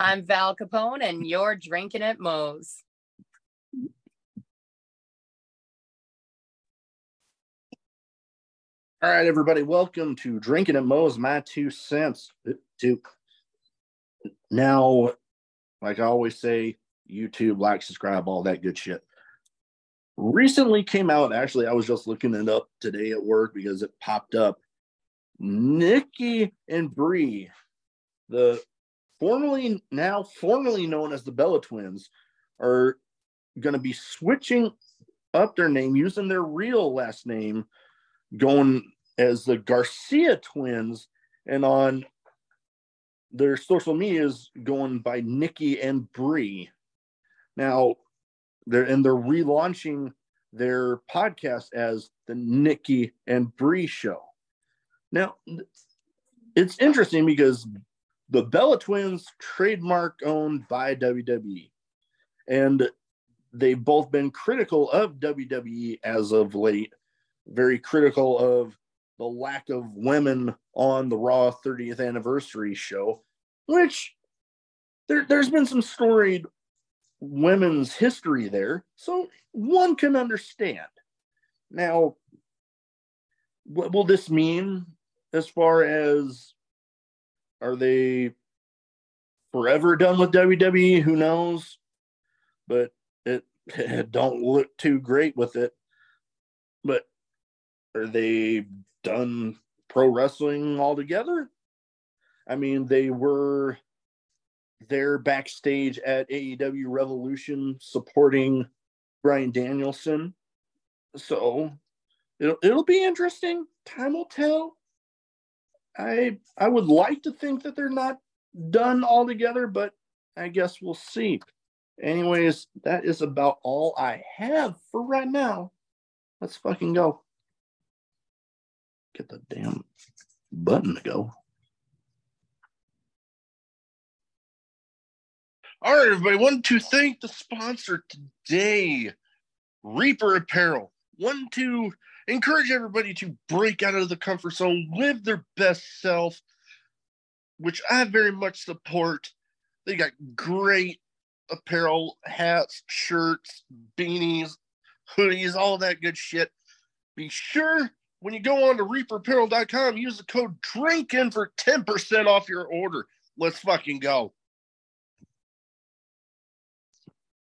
I'm Val Capone, and you're drinking at Moe's. All right, everybody, welcome to Drinking at Moe's, my two cents. Duke. now, like I always say, YouTube, like, subscribe, all that good shit. Recently came out, actually, I was just looking it up today at work because it popped up. Nikki and Brie, the formerly now formerly known as the Bella Twins, are going to be switching up their name, using their real last name, going as the Garcia twins, and on their social medias going by Nikki and Brie. Now, they're and they're relaunching their podcast as the Nikki and Brie Show. Now, it's interesting because the Bella Twins trademark owned by WWE, and they've both been critical of WWE as of late, very critical of the lack of women on the Raw 30th anniversary show, which there, there's been some storied women's history there, so one can understand. Now, what will this mean as far as are they forever done with WWE? Who knows? But it, it don't look too great with it. But are they done pro wrestling altogether. I mean, they were there backstage at AEW Revolution supporting Bryan Danielson. So it'll it'll be interesting. Time will tell. I I would like to think that they're not done altogether, but I guess we'll see. Anyways, that is about all I have for right now. Let's fucking go get the damn button to go. All right, everybody. Want to thank the sponsor today, Reaper Apparel. Want to encourage everybody to break out of the comfort zone, live their best self, which I very much support. They got great apparel, hats, shirts, beanies, hoodies, all that good shit. Be sure when you go on to reaperapparel.com, use the code DRINKIN for 10% off your order. Let's fucking go.